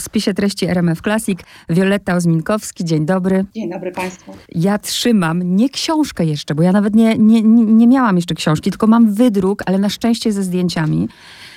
W spisie treści RMF Classic Wioletta Ozminkowski, dzień dobry. Dzień dobry Państwu. Ja trzymam nie książkę jeszcze, bo ja nawet nie, nie, nie miałam jeszcze książki, tylko mam wydruk, ale na szczęście ze zdjęciami.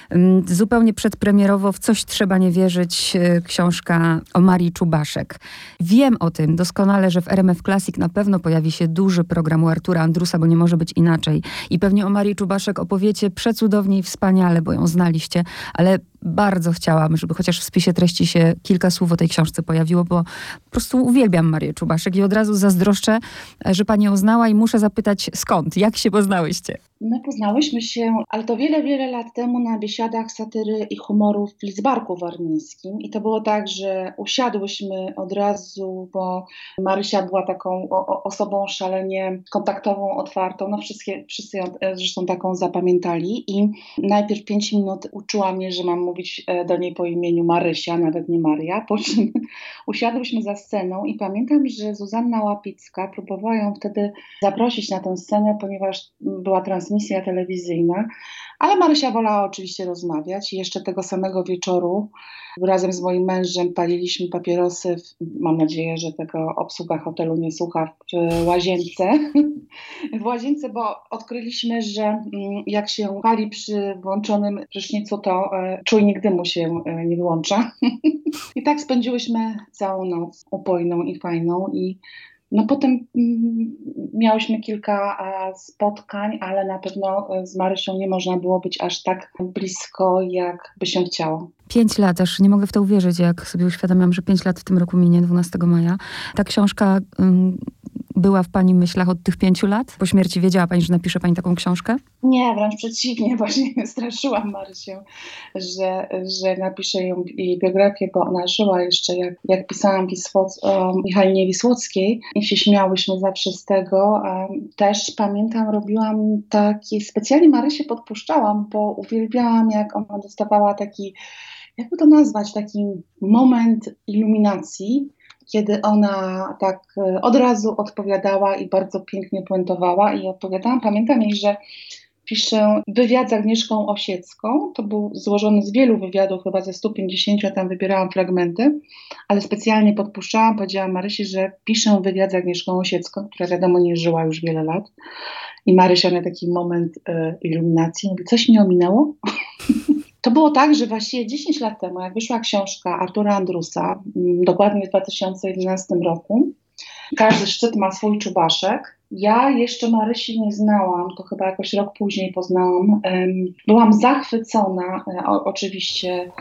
Mm, zupełnie przedpremierowo w Coś trzeba nie wierzyć e, książka o Marii Czubaszek. Wiem o tym doskonale, że w RMF Classic na pewno pojawi się duży program u Artura Andrusa, bo nie może być inaczej. I pewnie o Marii Czubaszek opowiecie przecudownie i wspaniale, bo ją znaliście, ale bardzo chciałam, żeby chociaż w spisie treści się kilka słów o tej książce pojawiło, bo po prostu uwielbiam Marię Czubaszek i od razu zazdroszczę, że pani ją znała i muszę zapytać skąd, jak się poznałyście? My poznałyśmy się, ale to wiele, wiele lat temu na biesiadach satyry i humoru w Lidzbarku Warmińskim. I to było tak, że usiadłyśmy od razu, bo Marysia była taką osobą szalenie kontaktową, otwartą, no wszystkie, wszyscy ją e, zresztą taką zapamiętali. I najpierw pięć minut uczyła mnie, że mam mówić e, do niej po imieniu Marysia, nawet nie Maria, po czym usiadłyśmy za sceną i pamiętam, że Zuzanna Łapicka próbowała ją wtedy zaprosić na tę scenę, ponieważ była transmisja telewizyjna, ale Marysia wolała oczywiście rozmawiać i jeszcze tego samego wieczoru razem z moim mężem paliliśmy papierosy, w, mam nadzieję, że tego obsługa hotelu nie słucha, w łazience. w łazience, bo odkryliśmy, że mm, jak się pali przy włączonym prysznicu, to e, czujnik dymu się e, nie wyłącza. I tak spędziłyśmy całą noc upojną i fajną i no potem mm, miałyśmy kilka spotkań, ale na pewno e, z Marysią nie można było być aż tak blisko, jak by się chciało. Pięć lat, aż nie mogę w to uwierzyć, jak sobie uświadamiam, że pięć lat w tym roku minie, 12 maja. Ta książka była w Pani myślach od tych pięciu lat? Po śmierci wiedziała Pani, że napisze Pani taką książkę? Nie, wręcz przeciwnie, właśnie straszyłam Marysię, że, że napiszę ją, jej biografię, bo ona żyła jeszcze, jak, jak pisałam Wisłoc, o Michalinie Wisłockiej i się śmiałyśmy zawsze z tego. Też pamiętam, robiłam taki, specjalnie Marysię podpuszczałam, bo uwielbiałam, jak ona dostawała taki jakby to nazwać, taki moment iluminacji, kiedy ona tak e, od razu odpowiadała i bardzo pięknie puentowała i odpowiadałam. Pamiętam jej, że piszę wywiad z Agnieszką Osiecką. To był złożony z wielu wywiadów, chyba ze 150, ja tam wybierałam fragmenty, ale specjalnie podpuszczałam, powiedziałam Marysi, że piszę wywiad z Agnieszką Osiecką, która wiadomo nie żyła już wiele lat. I Marysia miała taki moment y, iluminacji, mówi, coś mi ominęło? To było tak, że właściwie 10 lat temu, jak wyszła książka Artura Andrusa, mm, dokładnie w 2011 roku, każdy szczyt ma swój czubaszek. Ja jeszcze Marysi nie znałam, to chyba jakoś rok później poznałam. Byłam zachwycona e, oczywiście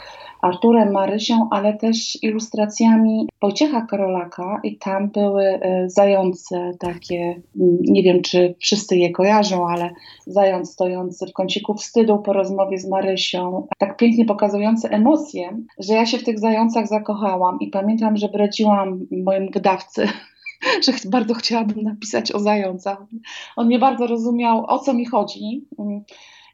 Arturem Marysią, ale też ilustracjami Wojciecha Karolaka i tam były e, zające takie, nie wiem czy wszyscy je kojarzą, ale zając stojący w kąciku wstydu po rozmowie z Marysią, tak pięknie pokazujące emocje, że ja się w tych zającach zakochałam i pamiętam, że bredziłam mojemu wydawcy że bardzo chciałabym napisać o zającach. On nie bardzo rozumiał, o co mi chodzi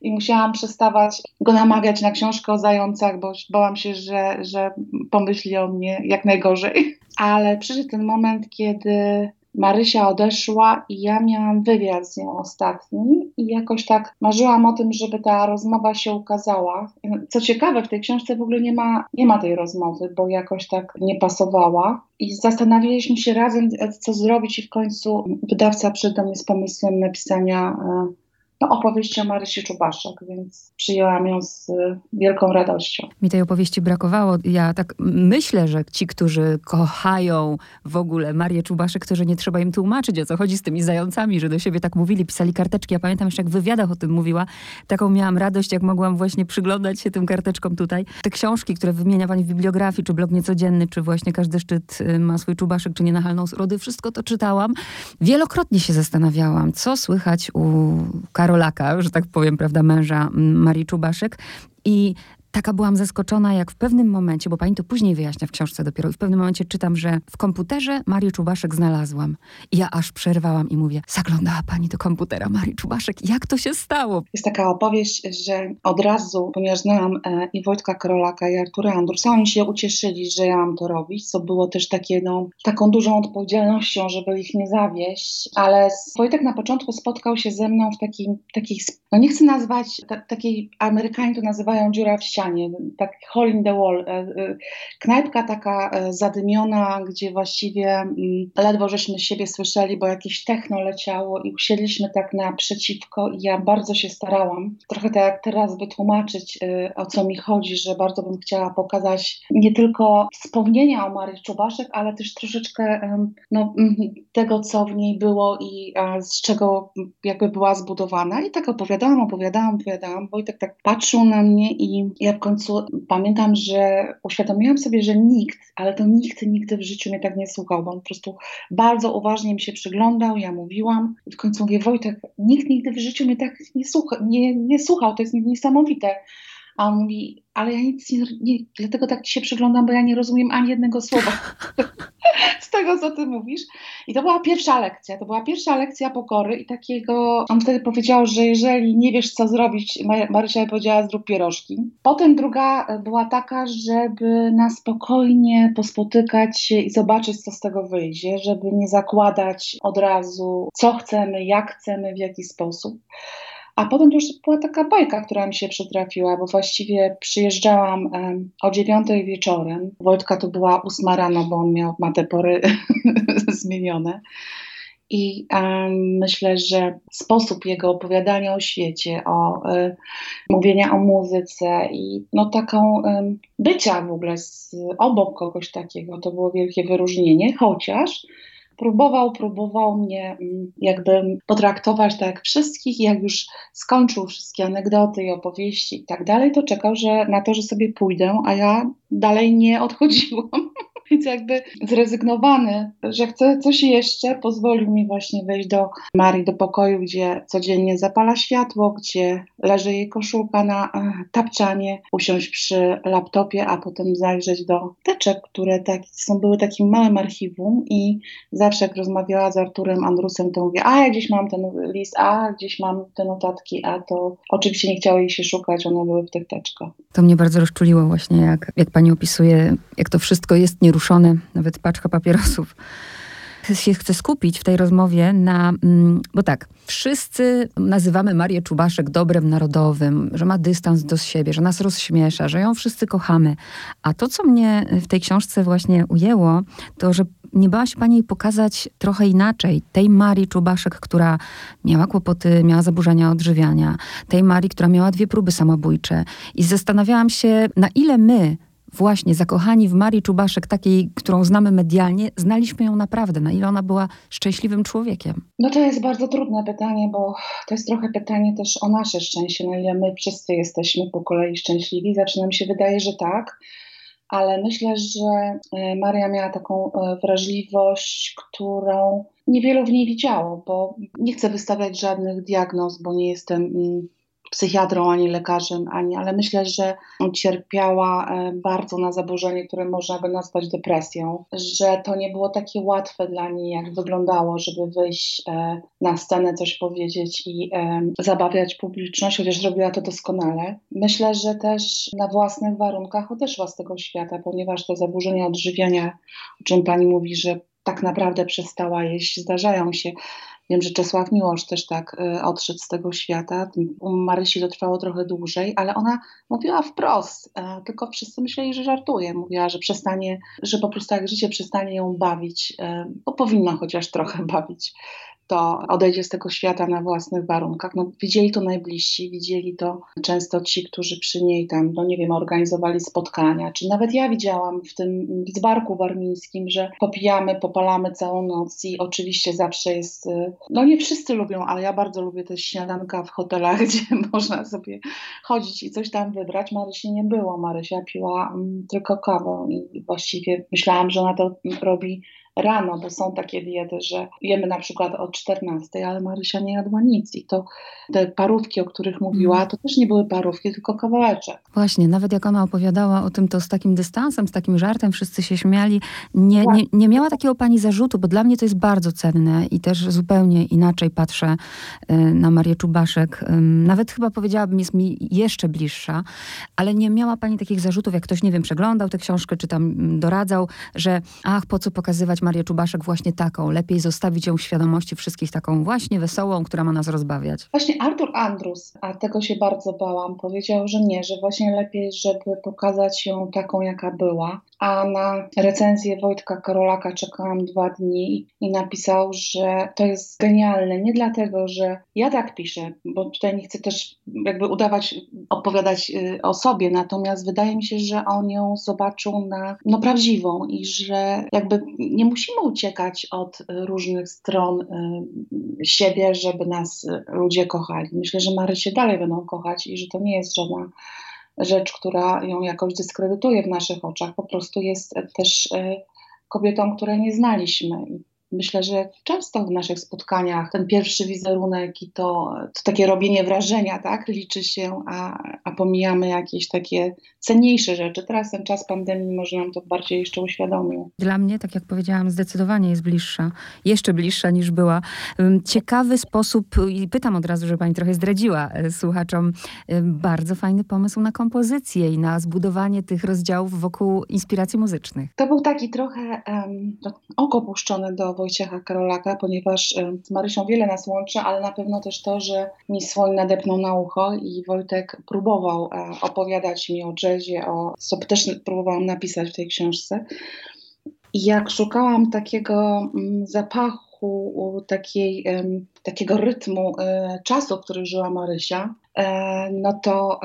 i musiałam przestawać go namawiać na książkę o zającach, bo bałam się, że, że pomyśli o mnie jak najgorzej. Ale przyszedł ten moment, kiedy Marysia odeszła i ja miałam wywiad z nią ostatni i jakoś tak marzyłam o tym, żeby ta rozmowa się ukazała. Co ciekawe, w tej książce w ogóle nie ma, nie ma tej rozmowy, bo jakoś tak nie pasowała. I zastanawialiśmy się razem, co zrobić i w końcu wydawca przyszedł do mnie z pomysłem napisania e, no, opowieści o Marysi Czubaszek, więc przyjęłam ją z wielką radością. Mi tej opowieści brakowało. Ja tak myślę, że ci, którzy kochają w ogóle Marię Czubaszek, to że nie trzeba im tłumaczyć, o co chodzi z tymi zającami, że do siebie tak mówili, pisali karteczki. Ja pamiętam jeszcze, jak w wywiadach o tym mówiła. Taką miałam radość, jak mogłam właśnie przyglądać się tym karteczkom tutaj. Te książki, które wymienia pani w bibliografii, czy blog niecodzienny, czy właśnie każdy szczyt y, ma swój Czubaszek, czy nienachalną rody, wszystko to czytałam. Wielokrotnie się zastanawiałam, co słychać u Karol Karolaka, że tak powiem, prawda, męża Marii Czubaszek. I taka byłam zaskoczona, jak w pewnym momencie, bo pani to później wyjaśnia w książce dopiero, i w pewnym momencie czytam, że w komputerze Marii Czubaszek znalazłam. I ja aż przerwałam i mówię, zaglądała pani do komputera Marii Czubaszek, jak to się stało? Jest taka opowieść, że od razu, ponieważ znałam e, i Wojtka Karolaka i Artura Andrusa, oni się ucieszyli, że ja mam to robić, co było też takie, no, taką dużą odpowiedzialnością, żeby ich nie zawieść, ale Wojtek na początku spotkał się ze mną w takiej, takiej no nie chcę nazwać, ta, takiej, Amerykanie to nazywają dziura w ścianie, ścianie, tak hole in the wall. Knajpka taka zadymiona, gdzie właściwie mm, ledwo żeśmy siebie słyszeli, bo jakieś techno leciało i usiedliśmy tak naprzeciwko i ja bardzo się starałam, trochę tak jak teraz wytłumaczyć, o co mi chodzi, że bardzo bym chciała pokazać nie tylko wspomnienia o Marii Czubaszek, ale też troszeczkę no, tego, co w niej było i z czego jakby była zbudowana. I tak opowiadałam, opowiadałam, opowiadałam. Wojtek tak patrzył na mnie i ja w końcu pamiętam, że uświadomiłam sobie, że nikt, ale to nikt nigdy w życiu mnie tak nie słuchał, bo on po prostu bardzo uważnie mi się przyglądał, ja mówiłam i w końcu mówię, Wojtek, nikt nigdy w życiu mnie tak nie, słucha, nie, nie słuchał, to jest niesamowite. A on mówi, ale ja nic nie, nie, dlatego tak się przyglądam, bo ja nie rozumiem ani jednego słowa z tego, co ty mówisz. I to była pierwsza lekcja, to była pierwsza lekcja pokory i takiego, on wtedy powiedział, że jeżeli nie wiesz, co zrobić, Marysia powiedziała, zrób pierożki. Potem druga była taka, żeby na spokojnie pospotykać się i zobaczyć, co z tego wyjdzie, żeby nie zakładać od razu, co chcemy, jak chcemy, w jaki sposób. A potem to już była taka bajka, która mi się przytrafiła, bo właściwie przyjeżdżałam o dziewiątej wieczorem. Wojtka to była ósma rano, bo on miał, ma te pory zmienione. I um, myślę, że sposób jego opowiadania o świecie, o y, mówienia o muzyce i no taką y, bycia w ogóle z, obok kogoś takiego, to było wielkie wyróżnienie, chociaż próbował, próbował mnie mm, jakby potraktować tak jak wszystkich jak już skończył wszystkie anegdoty i opowieści i tak dalej, to czekał że, na to, że sobie pójdę, a ja dalej nie odchodziłam. Więc jakby zrezygnowany, że chce coś jeszcze, pozwolił mi właśnie wejść do Marii, do pokoju, gdzie codziennie zapala światło, gdzie leży jej koszulka na e, tapczanie, usiąść przy laptopie, a potem zajrzeć do teczek, które tak, są, były takim małym archiwum i zawsze jak rozmawiała z Arturem Andrusem, to mówię, a ja gdzieś mam ten list, a gdzieś mam te notatki, a to oczywiście nie chciało jej się szukać, one były w tych teczkach. To mnie bardzo rozczuliło właśnie, jak, jak pani opisuje, jak to wszystko jest nieruszone, nawet paczka papierosów się chcę skupić w tej rozmowie na, mm, bo tak, wszyscy nazywamy Marię Czubaszek dobrem narodowym, że ma dystans do siebie, że nas rozśmiesza, że ją wszyscy kochamy. A to, co mnie w tej książce właśnie ujęło, to, że nie bała się pani pokazać trochę inaczej tej Marii Czubaszek, która miała kłopoty, miała zaburzenia odżywiania, tej Marii, która miała dwie próby samobójcze. I zastanawiałam się, na ile my, właśnie zakochani w Marii Czubaszek, takiej, którą znamy medialnie, znaliśmy ją naprawdę, na ile ona była szczęśliwym człowiekiem? No to jest bardzo trudne pytanie, bo to jest trochę pytanie też o nasze szczęście, na ile my wszyscy jesteśmy po kolei szczęśliwi. Zawsze nam się wydaje, że tak, ale myślę, że e, Maria miała taką e, wrażliwość, którą niewielu w niej widziało, bo nie chcę wystawiać żadnych diagnoz, bo nie jestem mm, psychiatrą, ani lekarzem, ani, ale myślę, że cierpiała e, bardzo na zaburzenie, które można by nazwać depresją, że to nie było takie łatwe dla niej, jak wyglądało, żeby wyjść e, na scenę, coś powiedzieć i e, zabawiać publiczność, chociaż robiła to doskonale. Myślę, że też na własnych warunkach odeszła z tego świata, ponieważ te zaburzenia odżywiania, o czym pani mówi, że tak naprawdę przestała jeść, zdarzają się Wiem, że Czesław Miłosz też tak y, odszedł z tego świata. U Marysi to trwało trochę dłużej, ale ona mówiła wprost, e, tylko wszyscy myśleli, że żartuje. Mówiła, że przestanie, że po prostu jak życie przestanie ją bawić, e, bo powinno chociaż trochę bawić to odejdzie z tego świata na własnych warunkach. No, widzieli to najbliżsi, widzieli to często ci, którzy przy niej tam, no nie wiem, organizowali spotkania, czy nawet ja widziałam w tym dzbarku warmińskim, że popijamy, popalamy całą noc i oczywiście zawsze jest, y, no nie wszyscy lubią, ale ja bardzo lubię też śniadanka w hotelach, gdzie można sobie chodzić i coś tam wybrać. Marysi nie było, Marysia piła mm, tylko kawę i właściwie myślałam, że ona to robi rano, bo są takie diety, że jemy na przykład o 14, ale Marysia nie jadła nic i to te parówki, o których mówiła, mhm. to też nie były parówki, tylko kawałeczek. Właśnie, nawet jak ona opowiadała o tym, to z takim dystansem, z takim żartem, wszyscy się śmiali. Nie, nie, nie miała takiego pani zarzutu, bo dla mnie to jest bardzo cenne i też zupełnie inaczej patrzę y, na Marię Czubaszek. Nawet chyba powiedziałabym, jest mi jeszcze bliższa, ale nie miała pani takich zarzutów, jak ktoś, nie wiem, przeglądał tę książkę, czy tam doradzał, że ach, po co pokazywać Marię Czubaszek właśnie taką? Lepiej zostawić ją w świadomości wszystkich taką właśnie wesołą, która ma nas rozbawiać? Właśnie Artur Andrus, a tego się bardzo bałam, powiedział, że nie, że właśnie lepiej, żeby pokazać ją taką, jaka była. A na recenzję Wojtka Karolaka czekałam dwa dni i napisał, że to jest genialne. Nie dlatego, że ja tak piszę, bo tutaj nie chcę też jakby udawać, opowiadać y, o sobie, natomiast wydaje mi się, że on ją zobaczył na no, prawdziwą i że jakby nie musimy uciekać od różnych stron y, siebie, żeby nas ludzie kochali. Myślę, że Mary się dalej będą kochać i że to nie jest żadna rzecz, która ją jakoś dyskredytuje w naszych oczach. Po prostu jest też y, kobietą, której nie znaliśmy. Myślę, że często w naszych spotkaniach ten pierwszy wizerunek i to, to takie robienie wrażenia, tak, liczy się, a, a pomijamy jakieś takie cenniejsze rzeczy. Teraz ten czas pandemii może nam to bardziej jeszcze uświadomił. Dla mnie, tak jak powiedziałam, zdecydowanie jest bliższa. Jeszcze bliższa niż była. Ciekawy sposób, i pytam od razu, żeby pani trochę zdradziła e, słuchaczom, bardzo fajny pomysł na kompozycję i na zbudowanie tych rozdziałów wokół inspiracji muzycznych. To był taki trochę um, oko puszczone do Wojciecha Karolaka, ponieważ z Marysią wiele nas łączy, ale na pewno też to, że mi swoim nadepnął na ucho i Wojtek próbował e, opowiadać mi o jazzie, o, co też próbowałam napisać w tej książce. I jak szukałam takiego mm, zapachu, takiej, takiego rytmu e, czasu, w którym żyła Marysia, e, no to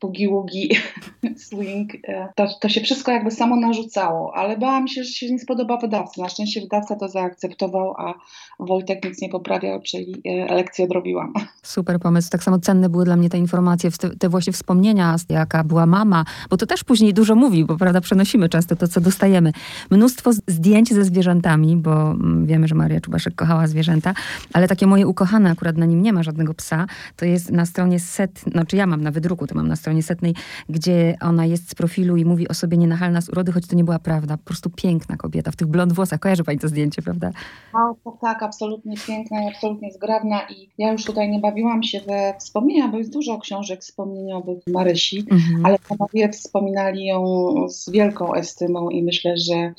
boogie-woogie, swing, e, to, to się wszystko jakby samo narzucało, ale bałam się, że się nie spodoba wydawcy. Na szczęście wydawca to zaakceptował, a Wojtek nic nie poprawiał, czyli e, lekcję odrobiłam. Super pomysł. Tak samo cenne były dla mnie te informacje, te, właśnie wspomnienia, jaka była mama, bo to też później dużo mówi, bo prawda, przenosimy często to, co dostajemy. Mnóstwo zdjęć ze zwierzętami, bo mm, wiemy, że Maria Czubaszek kochała zwierzęta, ale takie moje ukochane, akurat na nim nie ma żadnego psa, to jest na stronie set, no czy ja mam na wydruku, to mam na stronie stronie setnej, gdzie ona jest z profilu i mówi o sobie nienachalna z urody, choć to nie była prawda. Po prostu piękna kobieta w tych blond włosach. Kojarzy pani to zdjęcie, prawda? O, tak, tak, absolutnie piękna i absolutnie zgrabna i ja już tutaj nie bawiłam się we wspomnienia, bo jest dużo książek wspomnieniowych Marysi, mhm. ale panowie wspominali ją z wielką estymą i myślę, że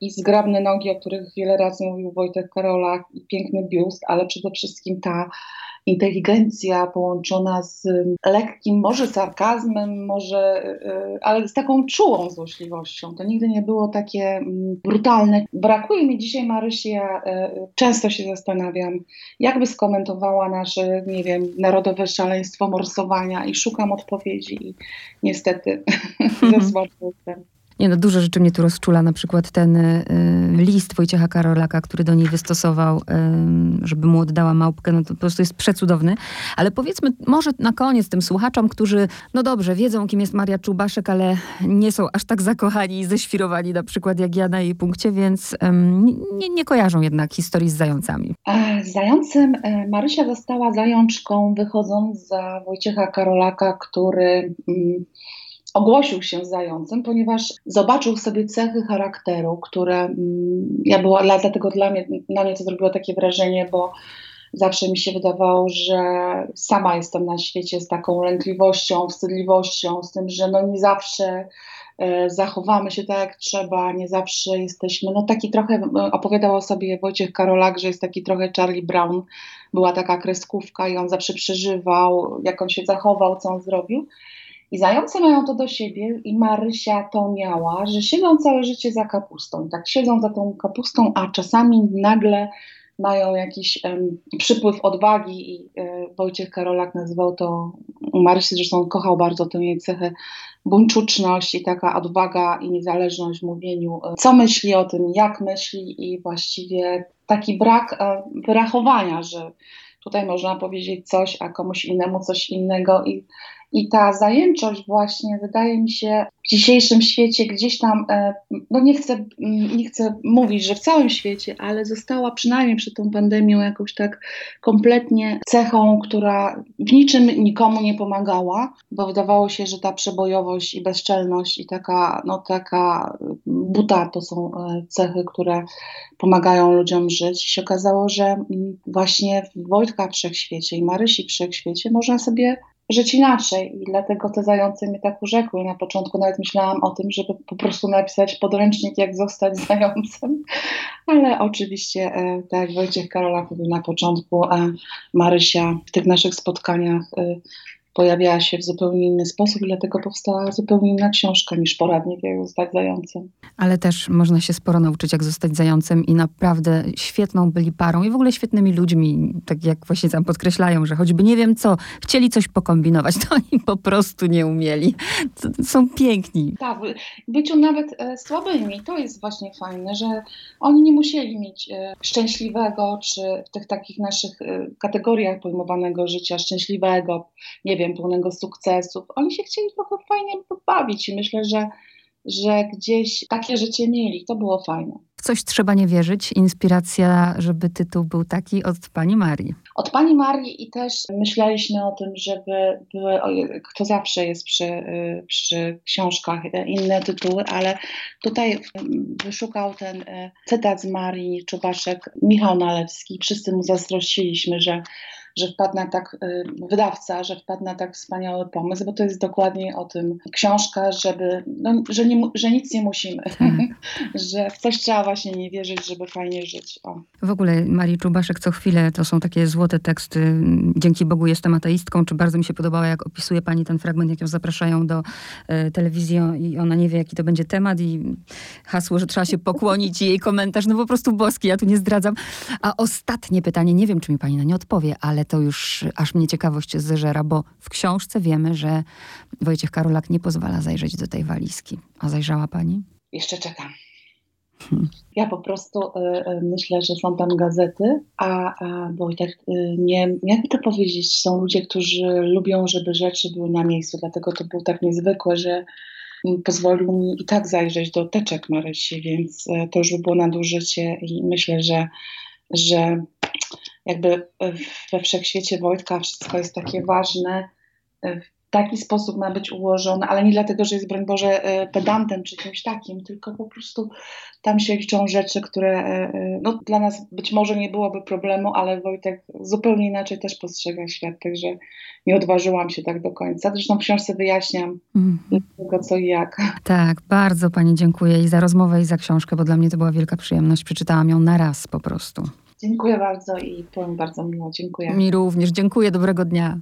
i zgrabne nogi, o których wiele razy mówił Wojtek Karolak, i piękny biust, ale przede wszystkim ta inteligencja połączona z lekkim, może sarkazmem, może, y, ale z taką czułą złośliwością. To nigdy nie było takie mm, brutalne. Brakuje mi dzisiaj Marysi, ja y, często się zastanawiam, jakby skomentowała nasze, nie wiem, narodowe szaleństwo morsowania i szukam odpowiedzi i niestety ze słabym nie no, dużo rzeczy mnie tu rozczula. Na przykład ten y, list Wojciecha Karolaka, który do niej wystosował, y, żeby mu oddała małpkę, no to po prostu jest przecudowny. Ale powiedzmy może na koniec tym słuchaczom, którzy, no dobrze, wiedzą kim jest Maria Czubaszek, ale nie są aż tak zakochani i ześwirowani na przykład jak ja na jej punkcie, więc y, nie, nie kojarzą jednak historii z zającami. Z zającem e, Marysia została zajączką wychodząc za Wojciecha Karolaka, który mm, ogłosił się zającem, ponieważ zobaczył sobie cechy charakteru, które mm, ja była, dlatego dla mnie, na mnie to zrobiło takie wrażenie, bo zawsze mi się wydawało, że sama jestem na świecie z taką lękliwością, wstydliwością, z tym, że no nie zawsze e, zachowamy się tak jak trzeba, nie zawsze jesteśmy, no taki trochę, opowiadał o sobie Wojciech Karolak, że jest taki trochę Charlie Brown, była taka kreskówka i on zawsze przeżywał, jak on się zachował, co on zrobił. I zające mają to do siebie i Marysia to miała, że siedzą całe życie za kapustą. Tak siedzą za tą kapustą, a czasami nagle mają jakiś um, przypływ odwagi i e, Wojciech Karolak nazywał to Marysi, zresztą kochał bardzo tę jej cechę, buńczuczność i taka odwaga i niezależność w mówieniu, e, co myśli o tym, jak myśli i właściwie taki brak e, wyrachowania, że tutaj można powiedzieć coś, a komuś innemu coś innego i i ta zajęczość właśnie wydaje mi się w dzisiejszym świecie gdzieś tam, e, no nie chcę, nie chcę mówić, że w całym świecie, ale została przynajmniej przed tą pandemią jakąś tak kompletnie cechą, która w niczym nikomu nie pomagała, bo wydawało się, że ta przebojowość i bezczelność i taka, no taka buta to są e, cechy, które pomagają ludziom żyć. I się okazało, że właśnie w Wojtka Wszechświecie i Marysi Wszechświecie można sobie żyć inaczej i dlatego te zające mnie tak urzekły. Na początku nawet myślałam o tym, żeby po prostu napisać podręcznik, jak zostać zającem, ale oczywiście, e, tak jak Wojciech Karolak mówił na początku, a Marysia w tych naszych spotkaniach e, pojawiała się w zupełnie inny sposób i dlatego powstała zupełnie inna książka niż poradnik, jak zostać zającem. Ale też można się sporo nauczyć, jak zostać zającem i naprawdę świetną byli parą i w ogóle świetnymi ludźmi, tak jak właśnie tam podkreślają, że choćby nie wiem co, chcieli coś pokombinować, to oni po prostu nie umieli. Są piękni. Tak, byciu nawet e, słabymi, to jest właśnie fajne, że oni nie musieli mieć e, szczęśliwego, czy w tych takich naszych e, kategoriach pojmowanego życia, szczęśliwego, nie wiem, wiem, pełnego sukcesów. Oni się chcieli trochę fajnie pobawić i myślę, że, że gdzieś takie życie mieli. To było fajne. W coś trzeba nie wierzyć. Inspiracja, żeby tytuł był taki od pani Marii. Od pani Marii i też myśleliśmy o tym, żeby były, kto zawsze jest przy, przy książkach inne tytuły, ale tutaj wyszukał ten e, cytat z Marii Czubaszek Michał Nalewski. Wszyscy mu zazdrościliśmy, że że wpadł na tak, y, wydawca, że wpadł na tak wspaniały pomysł, bo to jest dokładnie o tym książka, żeby, no, że, nie, że nic nie musimy, tak. że w coś trzeba właśnie nie wierzyć, żeby fajnie żyć. O. W ogóle Marii Czubaszek co chwilę to są takie złote teksty. Dzięki Bogu jestem ateistką, czy bardzo mi się podobało, jak opisuje pani ten fragment, jak ją zapraszają do y, telewizji i ona nie wie, jaki to będzie temat i hasło, że trzeba się pokłonić i jej komentarz, no po prostu boski, ja tu nie zdradzam. A ostatnie pytanie, nie wiem, czy mi pani na nie odpowie, ale to już aż mnie ciekawość zeżera, bo w książce wiemy, że Wojciech Karolak nie pozwala zajrzeć do tej walizki. A zajrzała pani? Jeszcze czekam. Hmm. Ja po prostu y, myślę, że są tam gazety, a, a Wojtek y, nie, jakby to powiedzieć, są ludzie, którzy lubią, żeby rzeczy były na miejscu, dlatego to było tak niezwykłe, że pozwolił mi i tak zajrzeć do teczek Marysi, więc to już by było nadużycie i myślę, że, że jakby we wszechświecie Wojtka wszystko jest takie ważne, w taki sposób ma być ułożone, ale nie dlatego, że jest, broń Boże, e, pedantem czy kimś takim, tylko po prostu tam się liczą rzeczy, które e, e, no, dla nas być może nie byłoby problemu, ale Wojtek zupełnie inaczej też postrzega świat, także nie odważyłam się tak do końca. Zresztą w książce wyjaśniam mm. tego, co i jak. Tak, bardzo Pani dziękuję i za rozmowę, i za książkę, bo dla mnie to była wielka przyjemność. Przeczytałam ją na raz po prostu. Dziękuję bardzo i powiem bardzo miło. Dziękuję. Mi również. Dziękuję. Dobrego dnia.